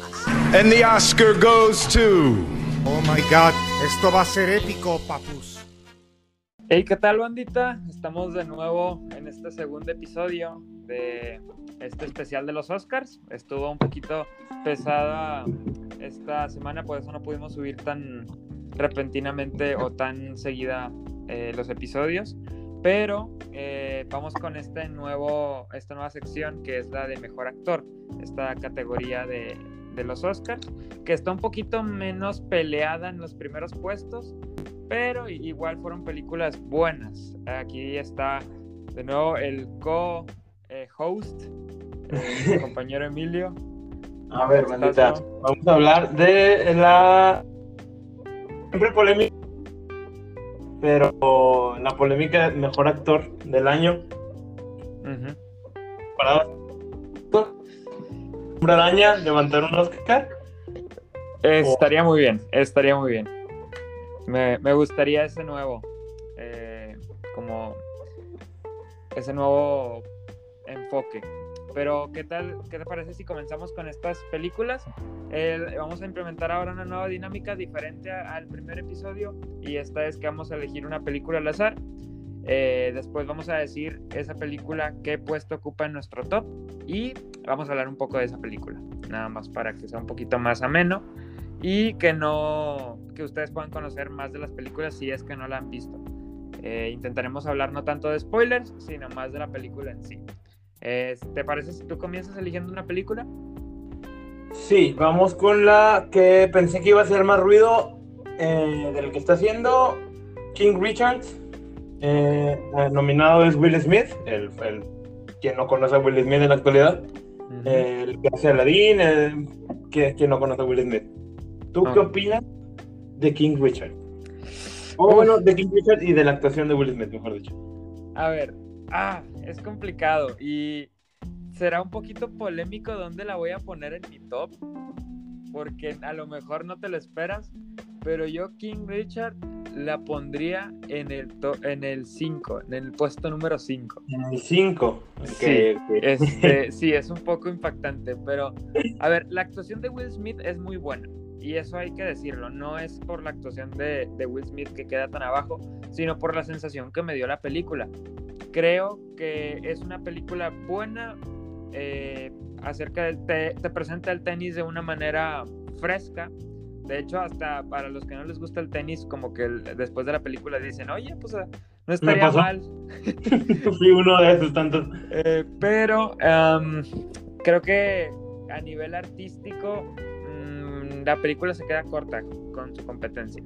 And the Oscar goes to. Oh my god, esto va a ser épico, papus. Hey, ¿qué tal, bandita? Estamos de nuevo en este segundo episodio de este especial de los Oscars. Estuvo un poquito pesada esta semana, por eso no pudimos subir tan repentinamente o tan seguida eh, los episodios. Pero eh, vamos con este nuevo, esta nueva sección que es la de mejor actor, esta categoría de, de los Oscars, que está un poquito menos peleada en los primeros puestos, pero igual fueron películas buenas. Aquí está de nuevo el co-host, mi compañero Emilio. A ver, bandita, vamos a hablar de la siempre polémica, pero la polémica mejor actor del año. Para araña levantar un Oscar? Estaría muy bien, estaría muy bien. Me, gustaría ese nuevo, eh, como ese nuevo enfoque. Pero, ¿qué tal? ¿Qué te parece si comenzamos con estas películas? vamos a implementar ahora una nueva dinámica diferente al primer episodio y esta es que vamos a elegir una película al azar. Eh, después vamos a decir esa película qué puesto ocupa en nuestro top y vamos a hablar un poco de esa película, nada más para que sea un poquito más ameno y que no, que ustedes puedan conocer más de las películas si es que no la han visto. Eh, intentaremos hablar no tanto de spoilers, sino más de la película en sí. ¿Te parece si tú comienzas eligiendo una película? Sí, vamos con la que pensé que iba a ser más ruido eh, del que está haciendo King Richards. Eh, nominado es Will Smith, el, el quien no conoce a Will Smith en la actualidad, el que hace Aladdin, el, que, quien no conoce a Will Smith. ¿Tú qué opinas de King Richard? O bueno, de King Richard y de la actuación de Will Smith, mejor dicho. A ver, ah, es complicado y será un poquito polémico dónde la voy a poner en mi top, porque a lo mejor no te lo esperas, pero yo King Richard la pondría en el en el 5, en el puesto número 5. En el 5. Sí, este, sí, es un poco impactante, pero a ver, la actuación de Will Smith es muy buena. Y eso hay que decirlo, no es por la actuación de, de Will Smith que queda tan abajo, sino por la sensación que me dio la película. Creo que es una película buena, eh, acerca del te, te presenta el tenis de una manera fresca, de hecho, hasta para los que no les gusta el tenis, como que después de la película dicen, oye, pues ah, no estaría mal. Fui uno de esos tantos. Eh, pero creo que a nivel artístico, mm, la película se queda corta con su competencia.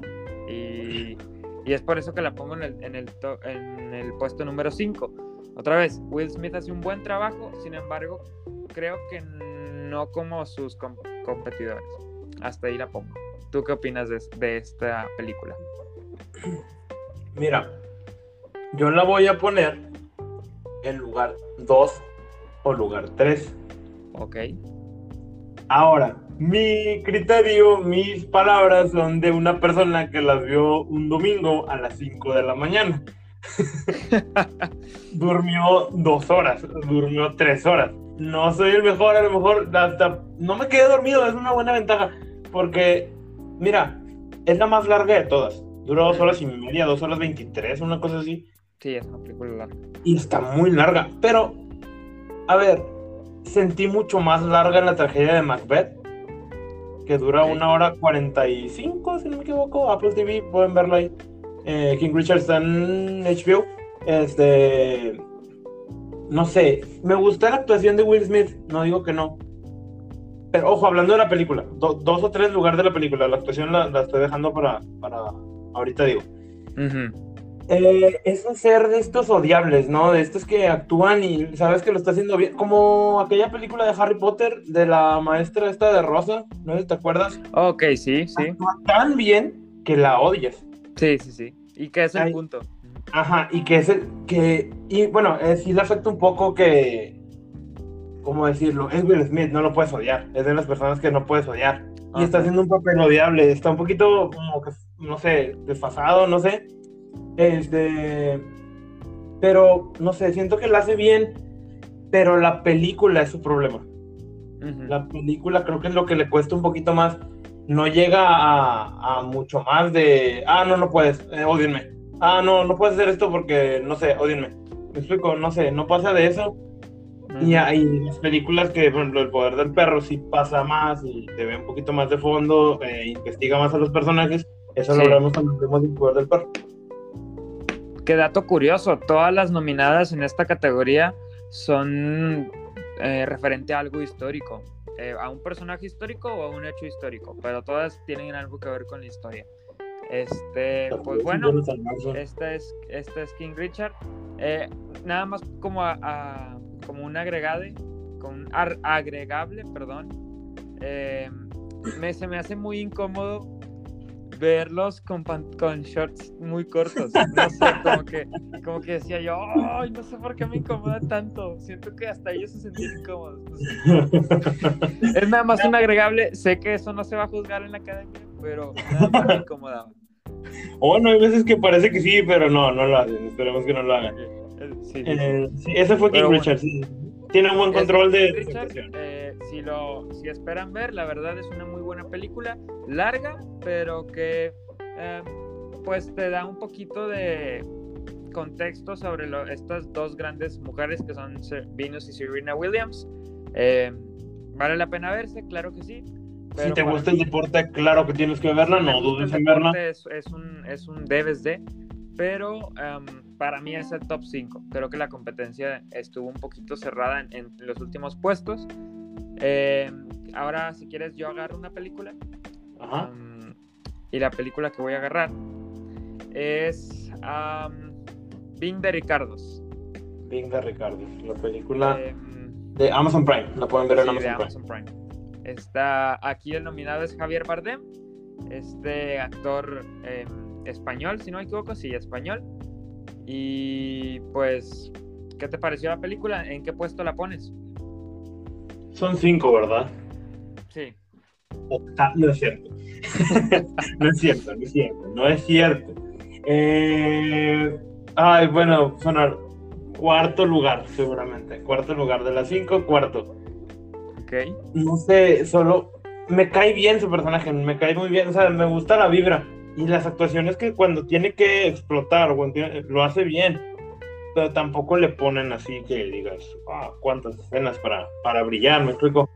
Y, es por eso que la pongo en el, en el, en el puesto número 5. Otra vez, Will Smith hace un buen trabajo, sin embargo, creo que no como sus competidores. Hasta ahí la pongo. ¿Tú qué opinas de, esta película? Mira, yo la voy a poner en lugar 2 o lugar 3. Ok. Ahora, mi criterio, mis palabras son de una persona que las vio un domingo a las 5 de la mañana. durmió dos horas, durmió tres horas. No soy el mejor, a lo mejor hasta no me quedé dormido, es una buena ventaja, porque Mira, es la más larga de todas. Dura dos horas y media, dos horas veintitrés, una cosa así. Sí, es una película larga. Y está muy larga. Pero, a ver, sentí mucho más larga en la tragedia de Macbeth, que dura una hora cuarenta y cinco, si no me equivoco. Apple TV, pueden verlo ahí. Eh, King Richard está en HBO. Este. No sé, me gusta la actuación de Will Smith, no digo que no. Pero ojo, hablando de la película, dos o tres lugares de la película, la actuación la, estoy dejando para, para ahorita digo. Eh, es un ser de estos odiables, ¿no? De estos que actúan y sabes que lo está haciendo bien. Como aquella película de Harry Potter de la maestra esta de Rosa, ¿no? ¿Te acuerdas? Ok, sí, sí. Actúa tan bien que la odias. Sí, sí, sí. ¿Y qué es el punto? Ajá, y que es el que. Y bueno, eh, sí le afecta un poco que ¿cómo decirlo? Es Will Smith, no lo puedes odiar. Es de las personas que no puedes odiar. Y está haciendo un papel odiable. Está un poquito como que, no sé, desfasado, no sé. Este. Pero, no sé, siento que lo hace bien. Pero la película es su problema. La película creo que es lo que le cuesta un poquito más. No llega a, a mucho más de, ah, no, no puedes, eh. Ah, no, no puedes hacer esto porque, no sé, ódienme. Me explico, no sé, no pasa de eso. Y hay las películas que, por ejemplo, El Poder del Perro sí pasa más y te ve un poquito más de fondo, eh, investiga más a los personajes. Eso Sí. lo vemos cuando vemos El Poder del Perro. Qué dato curioso, todas las nominadas en esta categoría son eh, referente a algo histórico, eh, a un personaje histórico o a un hecho histórico, pero todas tienen algo que ver con la historia. Este, pues bueno, este es, este es King Richard. Eh, nada más como, a, a- como un agregade, como un ar- agregable, perdón. eh, me, se me hace muy incómodo verlos con, con shorts muy cortos. No sé, como que, como que decía yo, ay, no sé por qué me incomoda tanto. Siento que hasta ellos se sentían incómodos. Es nada más un agregable. Sé que eso no se va a juzgar en la academia, pero nada más me incomodaba. O bueno, hay veces que parece que sí, pero no, no lo hacen. Esperemos que no lo hagan. Eh, sí. Eh, sí, ese fue King bueno. Richard. Tiene un buen control de Richard, eh, si, lo, si esperan ver, la verdad es una muy buena película, larga, pero que eh, pues te da un poquito de contexto sobre lo- estas dos grandes mujeres que son Venus y Serena Williams. Eh, ¿Vale la pena verse? Claro que sí. Si pero te para gusta el mí- deporte, claro que tienes que verla, si no dudes el en verla. Es, es un, es un debes de, pero em, para mí es el top 5. Creo que la competencia estuvo un poquito cerrada en, en los últimos puestos. Em, ahora, si quieres, yo agarro una película. Ajá. em, y la película que voy a agarrar es um, Bing de Ricardos. Bing de Ricardo, la película Em, de Amazon Prime. La pueden ver en Sí, Amazon, de Prime. Amazon Prime. Está aquí el nominado es Javier Bardem, este actor eh, español, si no me equivoco, sí, español. Y pues, ¿qué te pareció la película? ¿En qué puesto la pones? Son cinco, ¿verdad? Sí. No es cierto. no es cierto, no es cierto. No es cierto. Eh, Ay, bueno, sonar cuarto lugar, seguramente. Cuarto lugar de las cinco, cuarto. Ok. no sé, solo me cae bien su personaje, me cae muy bien, o sea, me gusta la vibra y las actuaciones que cuando tiene que explotar o tiene- lo hace bien, pero tampoco le ponen así que digas, ah, cuántas escenas para, para brillar, me explico.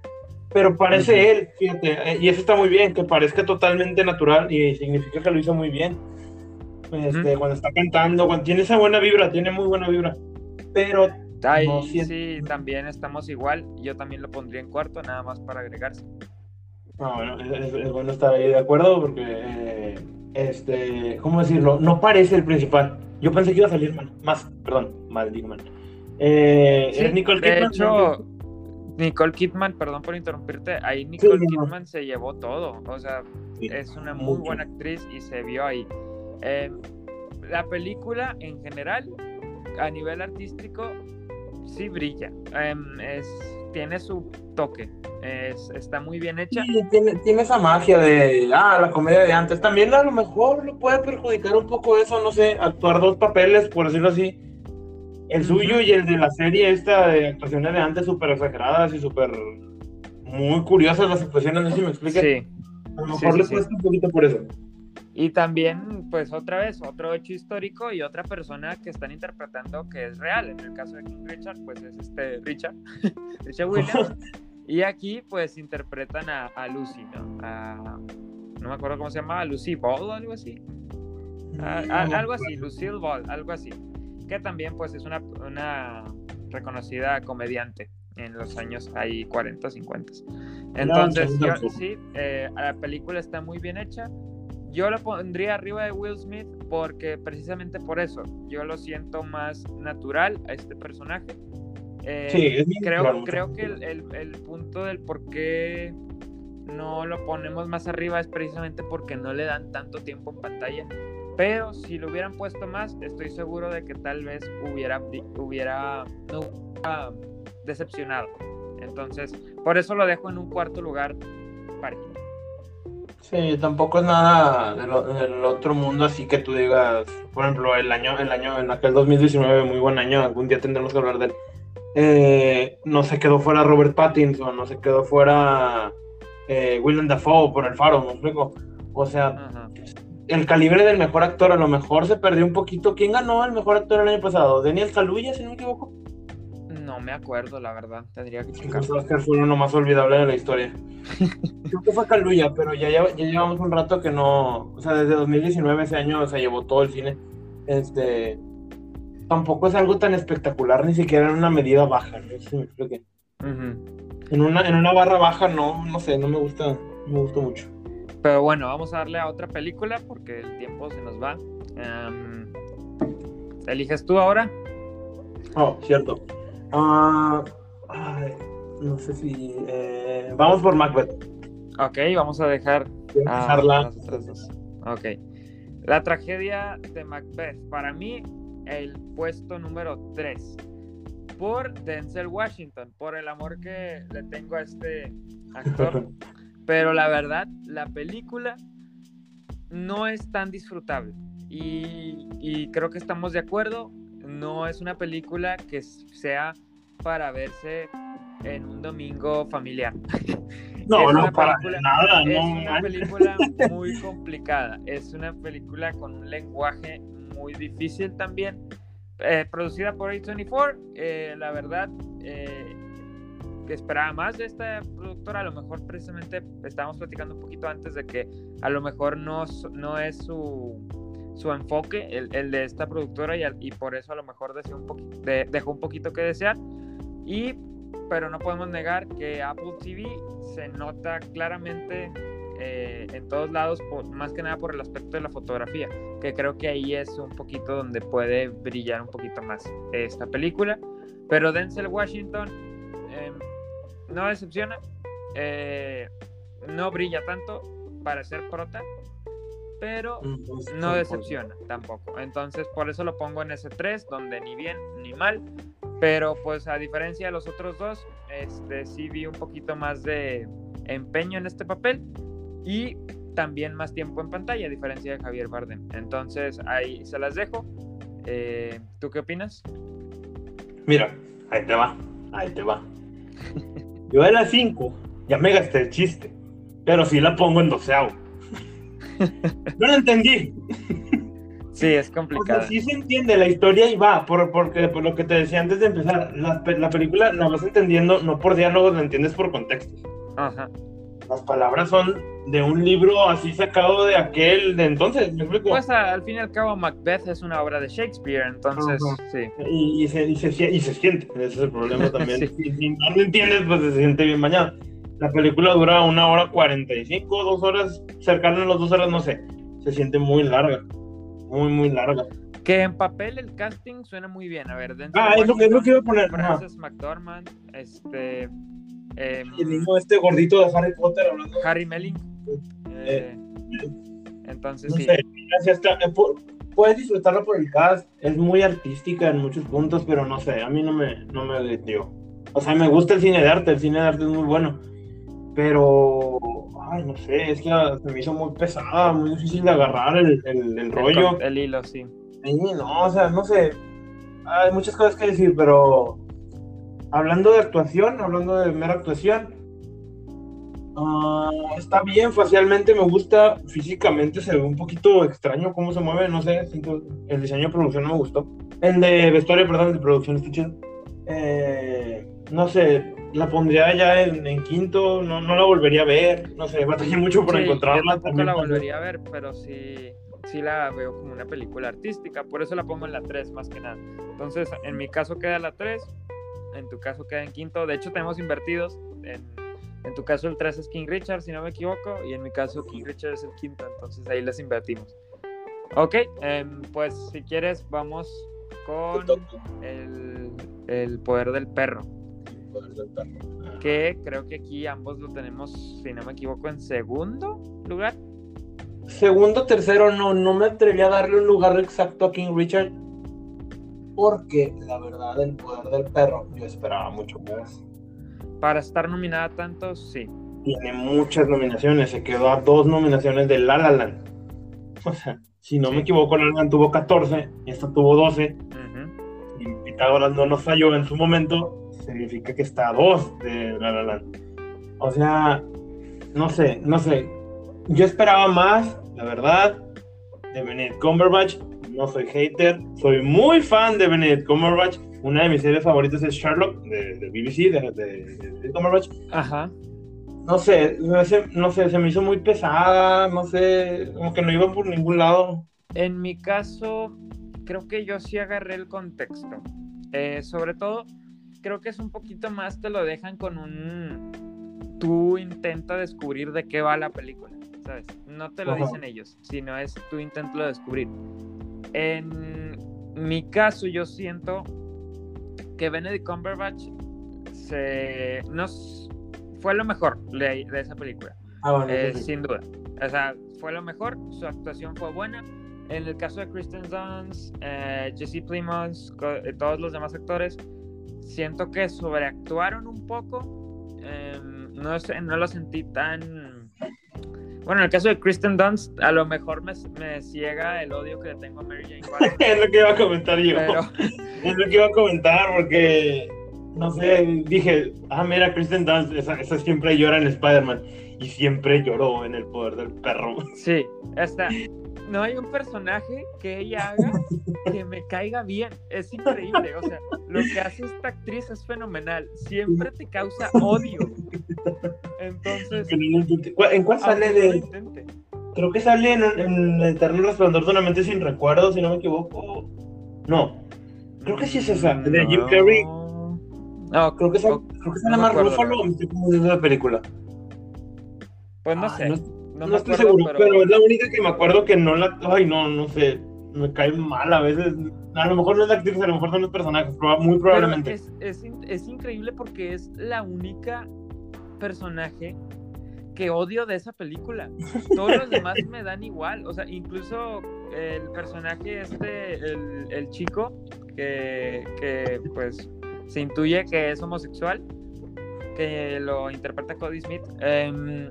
Pero parece él, fíjate, eh, y eso está muy bien, que parezca totalmente natural y significa que lo hizo muy bien. Este, Ujú. Cuando está cantando, cuando tiene esa buena vibra, tiene muy buena vibra. Pero Ahí No, sí también estamos igual. Yo también lo pondría en cuarto, nada más para agregarse. No, bueno, es, bueno estar ahí de acuerdo porque, eh, este, ¿cómo decirlo? No parece el principal. Yo pensé que iba a salir man- más, perdón, man. Eh, Sí, es Nicole de Kidman. hecho, Nicole Kidman, perdón por interrumpirte, ahí Nicole no. Kidman se llevó todo. O sea, Sí, es una muy mucho. buena actriz y se vio ahí. Eh, la película en general, a nivel artístico, sí brilla. Em, es, tiene su toque. Es, está muy bien hecha. Sí, tiene, tiene esa magia de, ah, la comedia de antes. También a lo mejor lo puede perjudicar un poco eso, no sé, actuar dos papeles, por decirlo así. El suyo y el de la serie esta de actuaciones de antes súper exageradas y súper muy curiosas las actuaciones, no sé si me explique. Sí. A lo mejor sí, le cuesta un poquito por eso. Y también, pues otra vez, otro hecho histórico y otra persona que están interpretando que es real. En el caso de King Richard, pues es este Richard, Richard Williams. y aquí, pues interpretan a, a Lucy, ¿no? A- no me acuerdo cómo se llamaba, Lucy Ball o algo así. A- algo así, Lucille Ball, algo así. Que también, pues, es una, una reconocida comediante en los años ahí 40, 50. Entonces, yo- sí, eh, la película está muy bien hecha. Yo lo pondría arriba de Will Smith porque precisamente por eso yo lo siento más natural a este personaje. Eh, Sí, es creo, natural, creo que el, el- el punto del por qué no lo ponemos más arriba es precisamente porque no le dan tanto tiempo en pantalla. Pero si lo hubieran puesto más, estoy seguro de que tal vez hubiera, hubiera, no hubiera decepcionado. Entonces, por eso lo dejo en un cuarto lugar parejito. Sí, tampoco es nada del, otro mundo, así que tú digas, por ejemplo, el año, el año, en aquel 2019, muy buen año, algún día tendremos que hablar de él. eh, no se quedó fuera Robert Pattinson, no se quedó fuera eh, Willem Dafoe por el faro, ¿me explico? O sea, el calibre del mejor actor a lo mejor se perdió un poquito. ¿Quién ganó el mejor actor el año pasado? Daniel Kaluuya, si no me equivoco. No me acuerdo, la verdad. Tendría que checar. Los Oscars fue uno más olvidable de la historia. Creo que fue Kaluuya, pero ya, ya llevamos un rato que no. O sea, desde 2019, ese año se llevó todo el cine. Este. Tampoco es algo tan espectacular, ni siquiera en una medida baja. No sé si me explique. Ujú. En una, en una barra baja, no, no sé, no me gusta. No me gusta mucho. Pero bueno, vamos a darle a otra película porque el tiempo se nos va. Em, ¿Eliges tú ahora? Oh, cierto. Ay, no sé si. eh, vamos por Macbeth. Ok, vamos a dejar a las otras dos. Ok. La tragedia de Macbeth. Para mí, el puesto número 3. Por Denzel Washington. Por el amor que le tengo a este actor. Pero la verdad, la película no es tan disfrutable. Y, y creo que estamos de acuerdo. No es una película que sea para verse en un domingo familiar. No, Es no, una para película- nada. Es no, una man. película muy complicada. Es una película con un lenguaje muy difícil también. Eh, producida por A24. eh, la verdad, eh, que esperaba más de esta productora. A lo mejor precisamente estábamos platicando un poquito antes de que a lo mejor no, no es su, su enfoque, el, el de esta productora, y, por eso a lo mejor deseó un de- dejó un poquito que desear. Y, pero no podemos negar que Apple TV se nota claramente eh, en todos lados, más que nada por el aspecto de la fotografía, que creo que ahí es un poquito donde puede brillar un poquito más esta película. Pero Denzel Washington eh, no decepciona, eh, no brilla tanto para ser prota, pero no decepciona tampoco. Entonces, por eso lo pongo en ese 3, donde ni bien ni mal. Pero, pues, a diferencia de los otros dos, este sí vi un poquito más de empeño en este papel y también más tiempo en pantalla, a diferencia de Javier Bardem. Entonces, ahí se las dejo. Eh, ¿Tú qué opinas? Mira, ahí te va, ahí te va. Yo de las 5 ya me gasté el chiste, pero sí la pongo en doceavo. No lo entendí. Sí, es O sea, complicado. sí se entiende la historia y va, por, porque por lo que te decía antes de empezar, la, la película la vas entendiendo no por diálogos, la entiendes por contextos. Ajá. Las palabras son de un libro así sacado de aquel de entonces, ¿me explico? Pues a- al fin y al cabo, Macbeth es una obra de Shakespeare, entonces, Ajá. sí. y, y se, y, se, y se siente, ese es el problema también. Sí. si, si no lo entiendes, pues se siente bien bañado. La película dura una hora 45, dos horas, cercano a las dos horas, no sé. Se siente muy larga, muy, muy larga. Que en papel el casting suena muy bien. A ver, Denzel Ah, es lo que, es lo que iba a poner. Frances McDormand, este, Y el mismo este gordito de Harry Potter hablando. Harry Melling. eh, entonces No sí. sé, gracias, está- eh, puedes disfrutarla por el cast, es muy artística en muchos puntos, pero no sé, a mí no me, no me dio. O sea, me gusta el cine de arte, el cine de arte es muy bueno, pero, ay, no sé, es que se me hizo muy pesada, muy difícil de agarrar el, el- el rollo. El, hilo, sí. Sí, no, o sea, no sé, hay muchas cosas que decir, pero hablando de actuación, hablando de mera actuación, ah, está bien, facialmente me gusta, físicamente se ve un poquito extraño cómo se mueve, no sé, siento- el diseño de producción no me gustó. El de vestuario, perdón, el de producción está chido. Eh, no sé, la pondría ya en, en quinto, no, no la volvería a ver, no sé, batallé mucho por Sí, encontrarla. Yo tampoco también la volvería a ver, pero sí, sí la veo como una película artística. Por eso la pongo en la 3 más que nada. Entonces, en mi caso queda la 3, en tu caso queda en quinto. De hecho, tenemos invertidos. En, en tu caso el 3 es King Richard, si no me equivoco, y en mi caso King Richard es el quinto. Entonces ahí las invertimos. Ok, em, pues si quieres vamos con el, el poder del perro. Que creo que aquí ambos lo tenemos, si no me equivoco, en segundo lugar. Segundo, tercero, no, no me atreví a darle un lugar exacto a King Richard. Porque la verdad, el poder del perro, yo esperaba mucho más. Para estar nominada tanto, sí. Tiene muchas nominaciones, se quedó a dos nominaciones de La La Land. O sea, si no Sí. me equivoco, La La Land tuvo 14, esta tuvo 12, Ujú. y Pitágoras no nos falló en su momento. Significa que está a dos de La La Land. O sea, no sé, no sé. Yo esperaba más, la verdad, de Benedict Cumberbatch. No soy hater, soy muy fan de Benedict Cumberbatch. Una de mis series favoritas es Sherlock, de, de BBC, de, de, de Cumberbatch. Ajá. No sé, no sé, no sé, se me hizo muy pesada, no sé, como que no iba por ningún lado. En mi caso, creo que yo sí agarré el contexto. Eh, sobre todo, creo que es un poquito más te lo dejan con un... Tú intenta descubrir de qué va la película, ¿sabes? No te lo Ajá. dicen ellos, sino es tú intento de descubrir. En mi caso, yo siento que Benedict Cumberbatch se... Nos, fue lo mejor de, de esa película. Ah, bueno, Eh, sí. sin duda. O sea, fue lo mejor, su actuación fue buena. En el caso de Kristen Dunst, eh, Jesse Plemons, eh, todos los demás actores, siento que sobreactuaron un poco. Em, no, sé, no lo sentí tan... Bueno, en el caso de Kristen Dunst, a lo mejor me, me ciega el odio que le tengo a Mary Jane Watson, es lo que iba a comentar yo. pero... Es lo que iba a comentar porque, no sé, dije, ah, mira, Kristen Dunst, esa, esa siempre llora en Spider-Man. Y siempre lloró en El Poder del Perro. Sí, hasta no hay un personaje que ella haga que me caiga bien. Es increíble. O sea, lo que hace esta actriz es fenomenal. Siempre te causa odio. Entonces, no lo intente. ¿Cuál- ¿En cuál sale no de...? Creo que sale en, en El Eterno Resplandor de una mente sin recuerdo, si no me equivoco. No, creo que sí es esa, de Jim Carrey. No, Creo que, sale- o- creo que no sale me más la o me estoy confundiendo la película. pues no Ah, sé. no- No, estoy acuerdo, seguro, pero... es la única que me acuerdo que no la. Ay, no, no sé. Me cae mal a veces. A lo mejor no es la actriz, a lo mejor son los personajes, muy probablemente. es, es in- es increíble porque es la única personaje que odio de esa película. Todos los demás me dan igual. O sea, incluso el personaje este, el, el chico, que, que pues se intuye que es homosexual, que lo interpreta Cody Smith. em,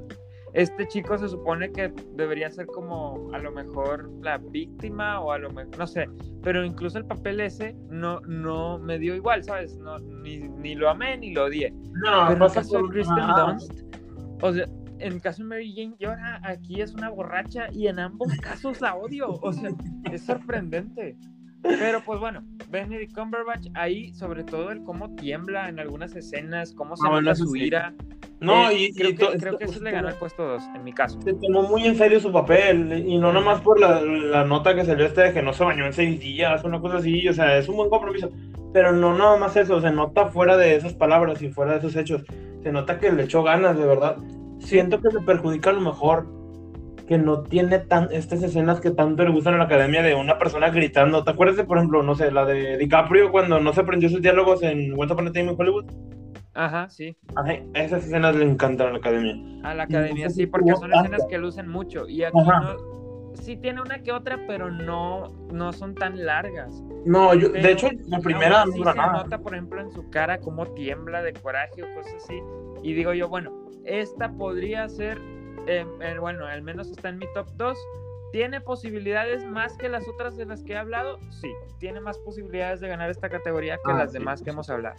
este chico se supone que debería ser como a lo mejor la víctima o a lo mejor, no sé, pero incluso el papel ese no, no me dio igual, ¿sabes? No, ni, ni lo amé ni lo odié. No, Pero en caso de Kristen Dunst, o sea, en el caso de Mary Jane llora, aquí es una borracha y en ambos casos la odio. O sea, es sorprendente. Pero pues bueno, Benedict Cumberbatch ahí, sobre todo el cómo tiembla en algunas escenas, cómo se Ah, nota su ira. No, Eh, y, creo, y que, creo que eso le ganó el puesto 2, en mi caso. se tomó muy en serio su papel y no nomás por la, la nota que salió este de que no se bañó en seis días, una cosa así, o sea, es un buen compromiso, pero no nada más eso, se nota fuera de esas palabras y fuera de esos hechos, se nota que le echó ganas, de verdad. Siento que le perjudica a lo mejor que no tiene tan estas escenas que tanto le gustan a la academia de una persona gritando. ¿Te acuerdas de, por ejemplo, no sé, la de DiCaprio cuando no se aprendió sus diálogos en Once Upon a Time in Hollywood? Ajá, sí. Ajá, esas escenas le encantan a la academia. A la academia, sí, porque son escenas que lucen mucho. Y aquí no. Sí tiene una que otra, pero no, no son tan largas. No, yo, Pero de hecho, la primera no así dura se nada. nota, por ejemplo, en su cara cómo tiembla de coraje o cosas así. Y digo yo, bueno, esta podría ser, eh, eh, bueno, al menos está en mi top 2. ¿Tiene posibilidades más que las otras de las que he hablado? Sí, tiene más posibilidades de ganar esta categoría que Ah, las sí, demás sí, que sí. hemos hablado.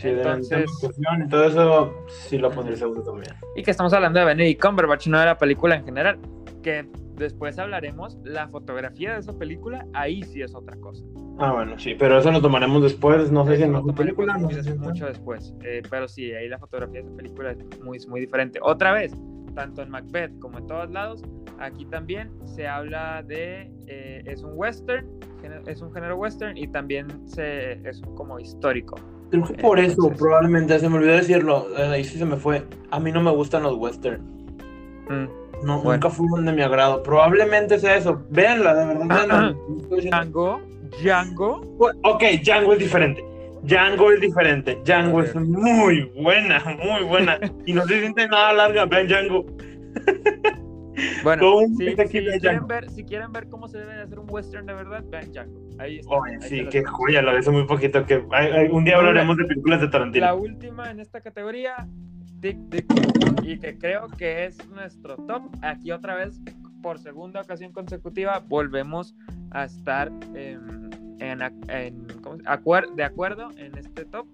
Sí, Entonces- y todo eso sí lo pondría segundo también. Y que estamos hablando de Benedict Cumberbatch, no de la película en general. Que después hablaremos, la fotografía de esa película, ahí sí es otra cosa. Ah, bueno, sí, pero eso lo tomaremos después, no sé si en la película, no sé si mucho después. Eh, pero sí, ahí la fotografía de esa película es muy, muy diferente. Otra vez, tanto en Macbeth como en todos lados, aquí también se habla de, eh, es un western, es un género western y también se, es como histórico. Creo que por eso, probablemente, se me olvidó decirlo, eh, ahí sí se me fue. A mí no me gustan los western. Mm. No, Bueno. nunca fueron de mi agrado. Probablemente sea eso. Véanla, de verdad. véanla. Django, Django, ok, Django es diferente. Django es diferente. Django es muy buena, muy buena. y no se siente nada larga. Vean Django. Bueno, si, quieren ver, si quieren ver cómo se debe de hacer un western de verdad, vean Django. Ahí está. Oye, ahí sí, qué joya, lo de muy poquito. que ay, ay, Un día hablaremos de películas de Tarantino. La última en esta categoría, Tic Tic y que creo que es nuestro top. Aquí otra vez, por segunda ocasión consecutiva, volvemos a estar en, en- ¿cómo se- acuer- de acuerdo en este top.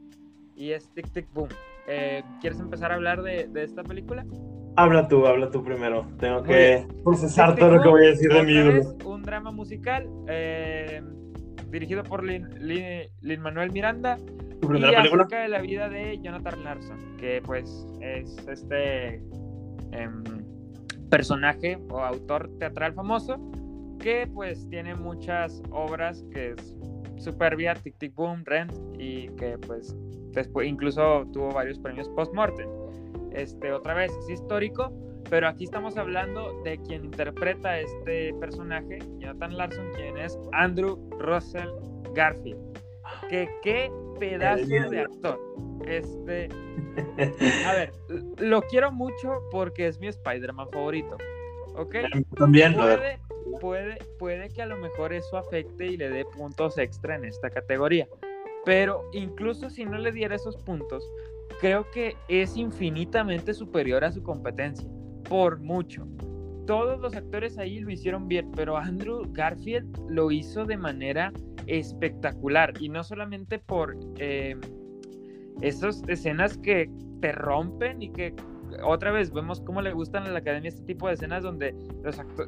y es Tic Tic Boom. Eh, ¿Quieres empezar a hablar de, de, esta película? Habla tú, habla tú primero. Tengo que procesar todo lo que voy a decir de mi ídolo. Un drama musical eh, dirigido por Lin, Lin, Lin Manuel Miranda ¿Tu primera y película? acerca de la vida de Jonathan Larson, que pues es este em, personaje o autor teatral famoso que pues tiene muchas obras que es Superbia, Tic Tic Boom, Rent y que pues después incluso tuvo varios premios post-mortem. Este, otra vez es histórico, pero aquí estamos hablando de quien interpreta a este personaje, Jonathan Larson, quien es Andrew Russell Garfield. Que qué pedazo de actor. Este, a ver, lo quiero mucho porque es mi Spider-Man favorito. ¿Ok? También, puede, puede, puede que a lo mejor eso afecte y le dé puntos extra en esta categoría. Pero incluso si no le diera esos puntos, creo que es infinitamente superior a su competencia. Por mucho. Todos los actores ahí lo hicieron bien, pero Andrew Garfield lo hizo de manera espectacular. Y no solamente por eh, esas escenas que te rompen y que otra vez vemos cómo le gustan a la academia este tipo de escenas donde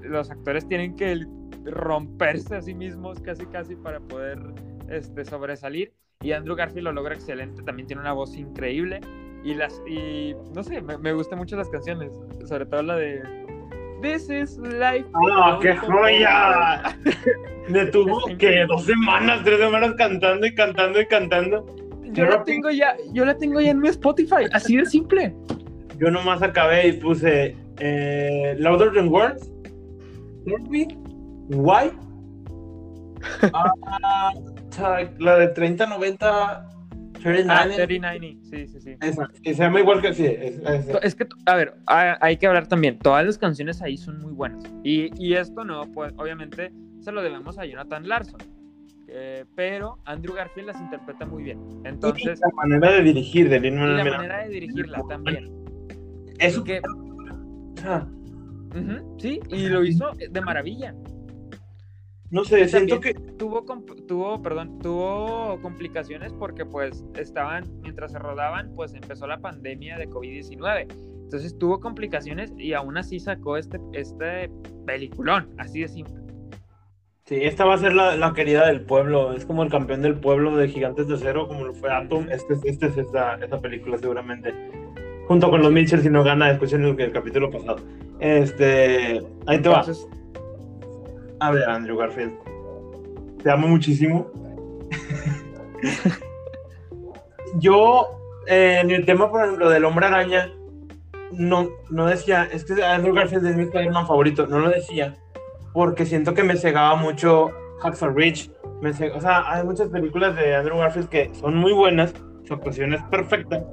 los actores tienen que romperse a sí mismos casi casi para poder este, sobresalir y Andrew Garfield lo logra excelente también tiene una voz increíble y las y no sé me, me gustan mucho las canciones sobre todo la de This is life ¡Oh, qué joya! Me tuvo que dos semanas, tres semanas cantando y cantando y cantando. Yo la tengo ya, yo la tengo ya en mi Spotify, así de simple. Yo nomás acabé y puse eh, Louder Than Words, Why, ah, la de 3090 39. Ah, 3090, sí, sí, sí. Esa, que se llama igual que sí. Es, es, es, que, a ver, hay que hablar también. Todas las canciones ahí son muy buenas. Y, y esto no, pues obviamente se lo debemos a Jonathan Larson. Eh, pero Andrew Garfield las interpreta muy bien. Entonces, y la manera de dirigir de Lin y la manera de dirigirla también. Eso que. Ah. Uh -huh, sí, y lo hizo de maravilla. No sé, siento que tuvo, tuvo, perdón, tuvo complicaciones porque pues estaban, mientras se rodaban, pues empezó la pandemia de COVID-19. Entonces tuvo complicaciones y aún así sacó este, este peliculón, así de simple. Sí, esta va a ser la, la, querida del pueblo. Es como el campeón del pueblo de Gigantes de Cero, como lo fue Atom. Este, este es esta, esta película, seguramente. Junto con los Mitchell, si no gana, escuchen el, el capítulo pasado. Este. Ahí te Entonces, va. A ver, Andrew Garfield. Te amo muchísimo. Yo, eh, en el tema, por ejemplo, del hombre araña, no, no decía, es que Andrew Garfield es mi Spider-Man favorito. No lo decía porque siento que me cegaba mucho Hacksaw Ridge. Me. O sea, hay muchas películas de Andrew Garfield que son muy buenas, su actuación es perfecta.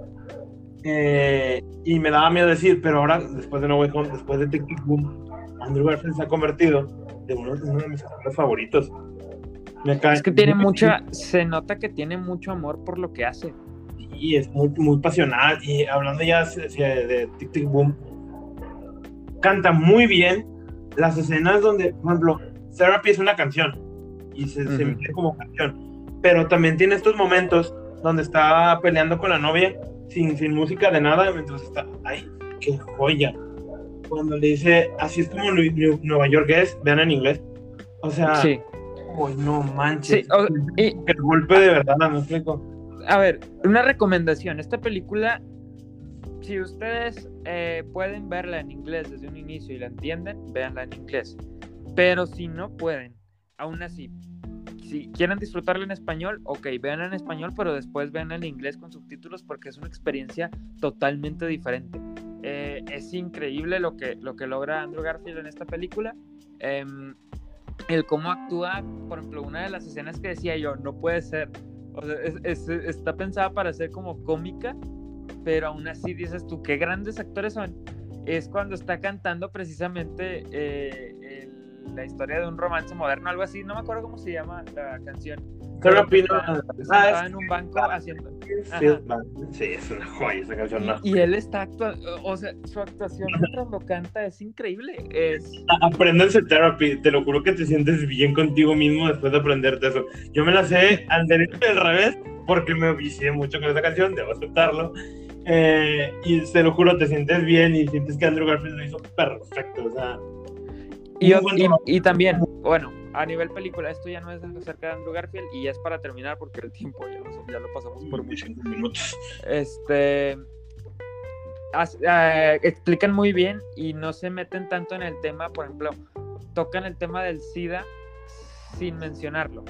Eh, y me daba miedo decir, pero ahora, después de No Way Home, después de Tic Tic Boom, Andrew Garfield se ha convertido de uno, uno de mis actores favoritos. Me cae es que tiene mucha, se nota que tiene mucho amor por lo que hace. Y es muy, muy pasional. Y hablando ya de, de Tic Tic Boom, canta muy bien las escenas donde, por ejemplo, Therapy es una canción y se, uh -huh. se mete como canción, pero también tiene estos momentos donde está peleando con la novia sin, sin música de nada mientras está, ¡ay, qué joya! Cuando le dice, así es como Nueva York es, vean en inglés. O sea, sí. oh, no manches. Sí, o, y, el golpe de verdad, me explico. A ver, una recomendación. Esta película, si ustedes eh, pueden verla en inglés desde un inicio y la entienden, véanla en inglés. Pero si no pueden, aún así, si quieren disfrutarla en español, ok, véanla en español, pero después véanla en inglés con subtítulos porque es una experiencia totalmente diferente. Eh, es increíble lo que, lo que logra Andrew Garfield en esta película. Eh, el cómo actúa, por ejemplo, una de las escenas que decía yo, no puede ser. O sea, es, es, está pensada para ser como cómica, pero aún así dices tú, qué grandes actores son. Es cuando está cantando precisamente eh, el, la historia de un romance moderno, algo así. No me acuerdo cómo se llama la canción. Pero opino. Estaba ah, en un banco haciendo. Sí, es una joya esa canción. Y, no. y él está actuando, o sea, su actuación cuando canta es increíble. Es... Apréndanse therapy, te lo juro que te sientes bien contigo mismo después de aprenderte eso. Yo me la sé al derecho y al revés porque me vicié mucho con esa canción, debo aceptarlo. Eh, y te lo juro, te sientes bien y sientes que Andrew Garfield lo hizo perfecto. O sea, Y, y- y también, bueno, a nivel película, esto ya no es acerca de Andrew Garfield y ya es para terminar porque el tiempo ya lo, ya lo pasamos por mucho. minutos. Este. as- eh, explican muy bien y no se meten tanto en el tema, por ejemplo, tocan el tema del SIDA sin mencionarlo.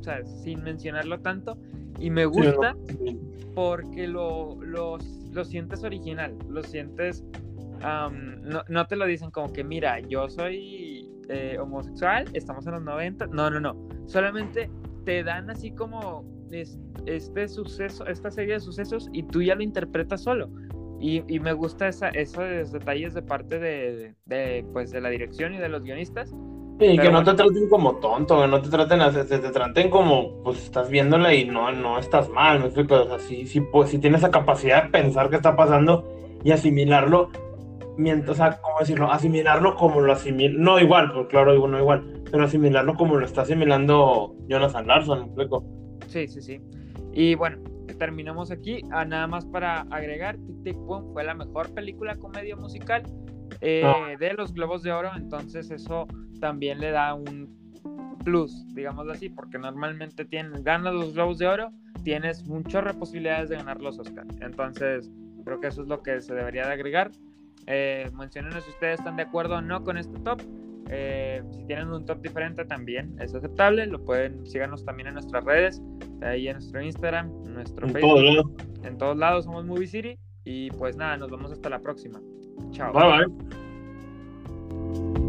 O sea, sin mencionarlo tanto. Y me gusta porque lo, lo, lo sientes original, lo sientes, am, no, no te lo dicen como que, mira, yo soy eh, homosexual, estamos en los 90, no, no, no, solamente te dan así como es- este suceso, esta serie de sucesos y tú ya lo interpretas solo. Y, y me gusta esa, esos detalles de parte de, de, pues, de la dirección y de los guionistas. Sí, que no te traten como tonto, que no te traten, te, te traten como, pues estás viéndola y no, no estás mal, me explico, o sea, sí, sí, pues, sí tienes esa capacidad de pensar qué está pasando y asimilarlo, mientras, o sea, ¿cómo decirlo? Asimilarlo como lo asimila, no igual, pues claro, igual, no igual, pero asimilarlo como lo está asimilando Jonathan Larson, explico. Sí, sí, sí. Y bueno, terminamos aquí. Ah, nada más para agregar, Tic Tic Boom fue la mejor película comedia musical eh, Ah. de los Globos de Oro, entonces eso también le da un plus, digámoslo así, porque normalmente tienen, ganas los Globos de Oro, tienes de posibilidades de ganar los Oscars. Entonces, creo que eso es lo que se debería de agregar. Eh, si ustedes están de acuerdo o no con este top. Eh, si tienen un top diferente también es aceptable, lo pueden, síganos también en nuestras redes, ahí en nuestro Instagram, en nuestro En Facebook, todo en todos lados somos Movie City y pues nada, nos vemos hasta la próxima. Chao. Bye bye.